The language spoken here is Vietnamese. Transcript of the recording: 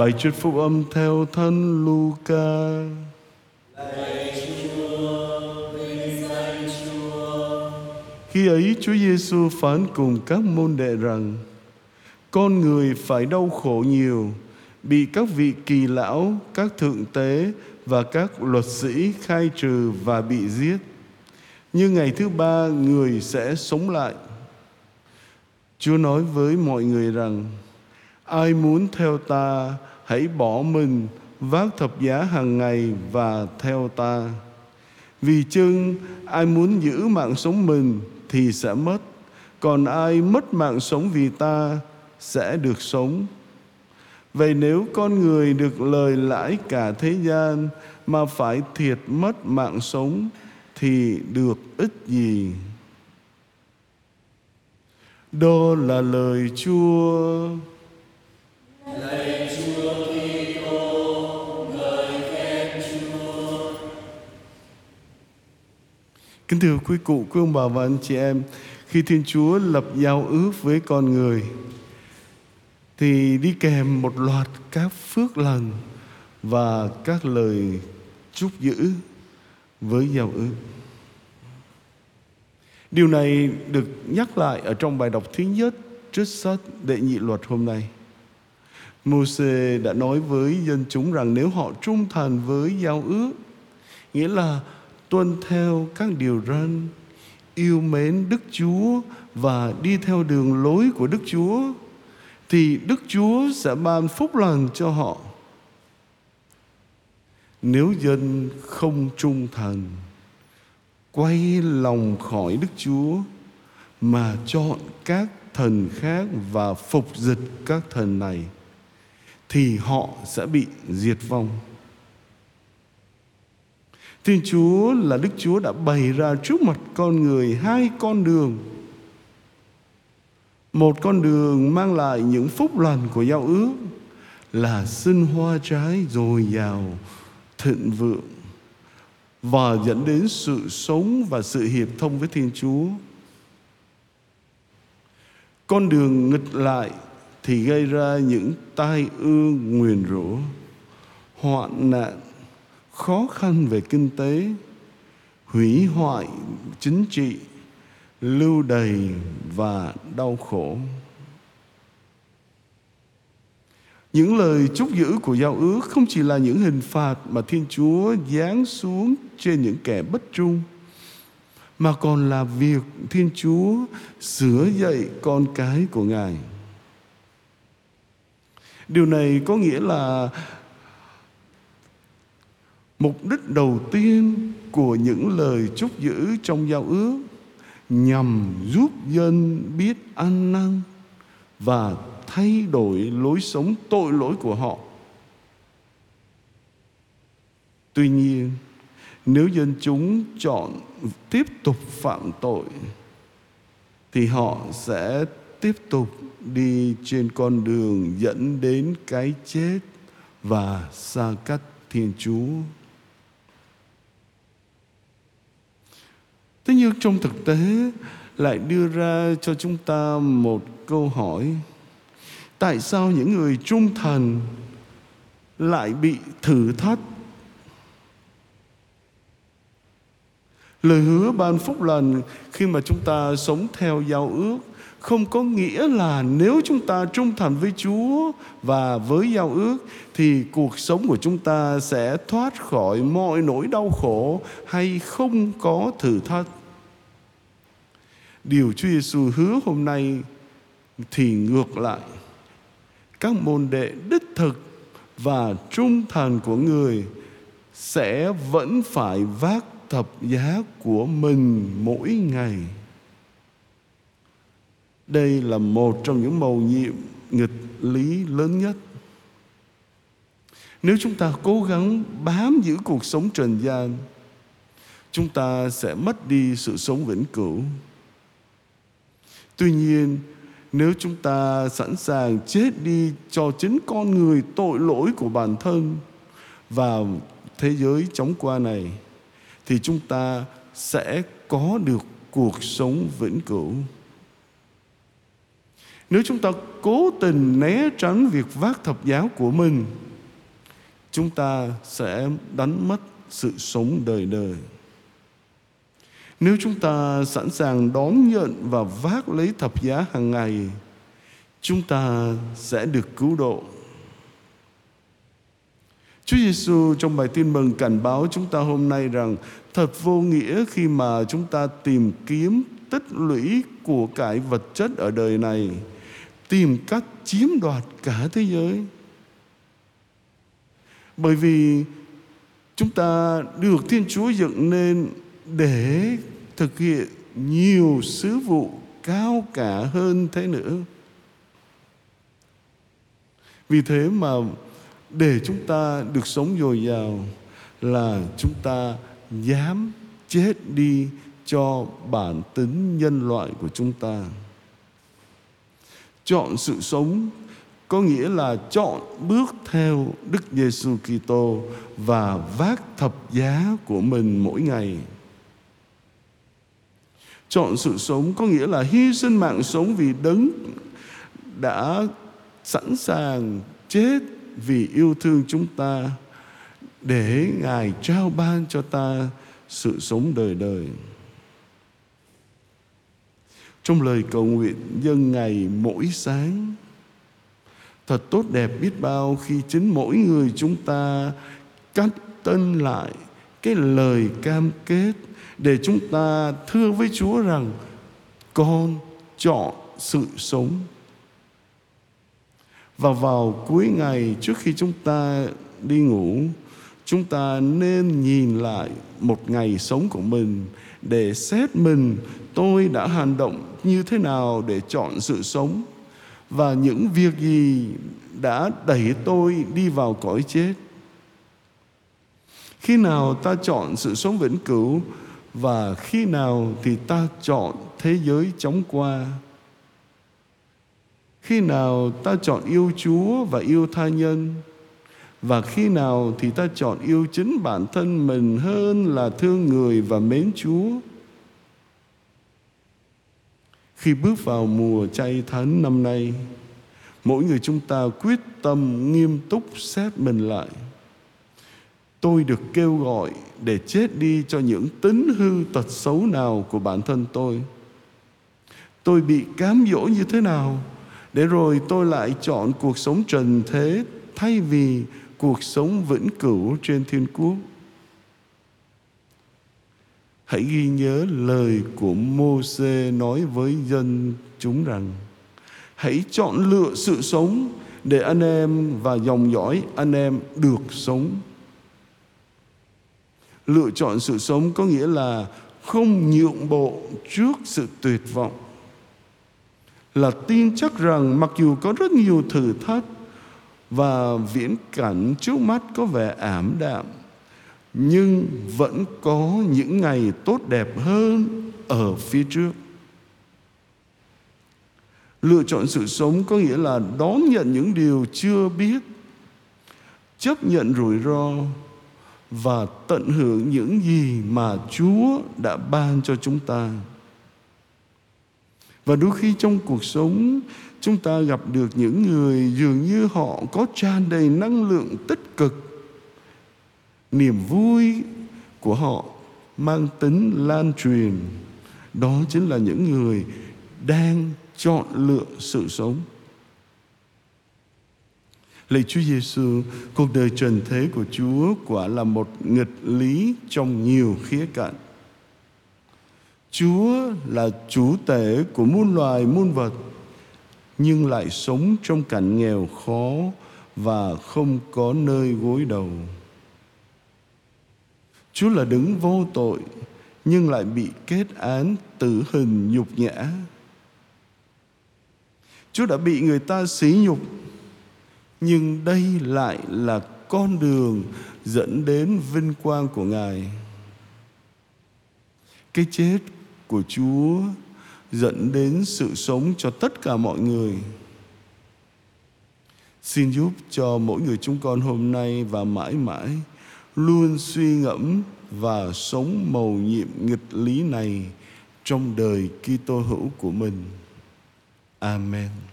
Bài trích phúc âm theo thân Luca. Khi ấy Chúa Giêsu phán cùng các môn đệ rằng con người phải đau khổ nhiều, bị các vị kỳ lão, các thượng tế và các luật sĩ khai trừ và bị giết. Nhưng ngày thứ ba người sẽ sống lại. Chúa nói với mọi người rằng ai muốn theo ta hãy bỏ mình vác thập giá hàng ngày và theo ta. Vì chưng ai muốn giữ mạng sống mình thì sẽ mất, còn ai mất mạng sống vì ta sẽ được sống. Vậy nếu con người được lời lãi cả thế gian mà phải thiệt mất mạng sống thì được ích gì? Đó là lời Chúa. Lời Chúa Kính thưa quý cụ, quý ông bà và anh chị em, khi Thiên Chúa lập giao ước với con người thì đi kèm một loạt các phước lành và các lời chúc giữ với giao ước. Điều này được nhắc lại ở trong bài đọc thứ nhất trước sách đệ nhị luật hôm nay. Moses đã nói với dân chúng rằng nếu họ trung thành với giao ước, nghĩa là tuân theo các điều răn, yêu mến Đức Chúa và đi theo đường lối của Đức Chúa, thì Đức Chúa sẽ ban phúc lành cho họ. Nếu dân không trung thành, quay lòng khỏi Đức Chúa mà chọn các thần khác và phục dịch các thần này thì họ sẽ bị diệt vong. Thiên Chúa là Đức Chúa đã bày ra trước mặt con người hai con đường. Một con đường mang lại những phúc lành của giao ước là sinh hoa trái dồi dào, thịnh vượng và dẫn đến sự sống và sự hiệp thông với Thiên Chúa. Con đường nghịch lại thì gây ra những tai ương nguyền rủa, hoạn nạn, khó khăn về kinh tế, hủy hoại chính trị, lưu đày và đau khổ. Những lời chúc giữ của giao ước không chỉ là những hình phạt mà Thiên Chúa giáng xuống trên những kẻ bất trung, mà còn là việc Thiên Chúa sửa dạy con cái của Ngài. Điều này có nghĩa là mục đích đầu tiên của những lời chúc giữ trong giao ước nhằm giúp dân biết ăn năn và thay đổi lối sống tội lỗi của họ. Tuy nhiên, nếu dân chúng chọn tiếp tục phạm tội thì họ sẽ tiếp tục đi trên con đường dẫn đến cái chết và xa cách Thiên Chúa. Thế nhưng trong thực tế lại đưa ra cho chúng ta một câu hỏi. Tại sao những người trung thành lại bị thử thách? Lời hứa ban phúc lành khi mà chúng ta sống theo giao ước không có nghĩa là nếu chúng ta trung thành với Chúa và với giao ước, thì cuộc sống của chúng ta sẽ thoát khỏi mọi nỗi đau khổ hay không có thử thách. Điều Chúa Giêsu hứa hôm nay thì ngược lại. Các môn đệ đích thực và trung thành của người sẽ vẫn phải vác thập giá của mình mỗi ngày. Đây là một trong những mầu nhiệm nghịch lý lớn nhất. Nếu chúng ta cố gắng bám giữ cuộc sống trần gian, chúng ta sẽ mất đi sự sống vĩnh cửu. Tuy nhiên, nếu chúng ta sẵn sàng chết đi cho chính con người tội lỗi của bản thân vào thế giới chóng qua này, thì chúng ta sẽ có được cuộc sống vĩnh cửu. Nếu chúng ta cố tình né tránh việc vác thập giá của mình, chúng ta sẽ đánh mất sự sống đời đời. Nếu chúng ta sẵn sàng đón nhận và vác lấy thập giá hàng ngày, chúng ta sẽ được cứu độ. Chúa Giêsu trong bài tin mừng cảnh báo chúng ta hôm nay rằng thật vô nghĩa khi mà chúng ta tìm kiếm tích lũy của cải vật chất ở đời này, tìm cách chiếm đoạt cả thế giới. Bởi vì chúng ta được Thiên Chúa dựng nên để thực hiện nhiều sứ vụ cao cả hơn thế nữa. Vì thế mà để chúng ta được sống dồi dào là chúng ta dám chết đi cho bản tính nhân loại của chúng ta. Chọn sự sống, có nghĩa là chọn bước theo Đức Giêsu Kitô và vác thập giá của mình mỗi ngày. Chọn sự sống có nghĩa là hy sinh mạng sống vì đấng đã sẵn sàng chết vì yêu thương chúng ta để Ngài trao ban cho ta sự sống đời đời. Trong lời cầu nguyện dân ngày mỗi sáng Thật tốt đẹp biết bao khi chính mỗi người chúng ta cắt tân lại cái lời cam kết để chúng ta thưa với Chúa rằng con chọn sự sống. Và vào cuối ngày trước khi chúng ta đi ngủ, chúng ta nên nhìn lại một ngày sống của mình để xét mình tôi đã hành động như thế nào để chọn sự sống và những việc gì đã đẩy tôi đi vào cõi chết. Khi nào ta chọn sự sống vĩnh cửu và khi nào thì ta chọn thế giới chóng qua. Khi nào ta chọn yêu Chúa và yêu tha nhân và khi nào thì ta chọn yêu chính bản thân mình hơn là thương người và mến Chúa. Khi bước vào mùa chay thánh năm nay, mỗi người chúng ta quyết tâm nghiêm túc xét mình lại. Tôi được kêu gọi để chết đi cho những tính hư tật xấu nào của bản thân tôi. Tôi bị cám dỗ như thế nào để rồi tôi lại chọn cuộc sống trần thế thay vì cuộc sống vĩnh cửu trên thiên quốc. Hãy ghi nhớ lời của Môse nói với dân chúng rằng, hãy chọn lựa sự sống để anh em và dòng dõi anh em được sống. Lựa chọn sự sống có nghĩa là không nhượng bộ trước sự tuyệt vọng. Là tin chắc rằng mặc dù có rất nhiều thử thách và viễn cảnh trước mắt có vẻ ảm đạm, nhưng vẫn có những ngày tốt đẹp hơn ở phía trước. Lựa chọn sự sống có nghĩa là đón nhận những điều chưa biết, chấp nhận rủi ro và tận hưởng những gì mà chúa đã ban cho chúng ta và đôi khi trong cuộc sống chúng ta gặp được những người dường như họ có tràn đầy năng lượng tích cực. Niềm vui của họ mang tính lan truyền. Đó chính là những người đang chọn lựa sự sống. Lạy Chúa Giêsu, cuộc đời trần thế của Chúa quả là một nghịch lý trong nhiều khía cạnh. Chúa là chủ tể của muôn loài, muôn vật, nhưng lại sống trong cảnh nghèo khó và không có nơi gối đầu. Chúa là đứng vô tội, nhưng lại bị kết án tử hình nhục nhã. Chúa đã bị người ta xí nhục, nhưng đây lại là con đường dẫn đến vinh quang của Ngài. Cái chết của Chúa dẫn đến sự sống cho tất cả mọi người. Xin giúp cho mỗi người chúng con hôm nay và mãi mãi luôn suy ngẫm và sống mầu nhiệm nghịch lý này trong đời Kitô hữu của mình. Amen.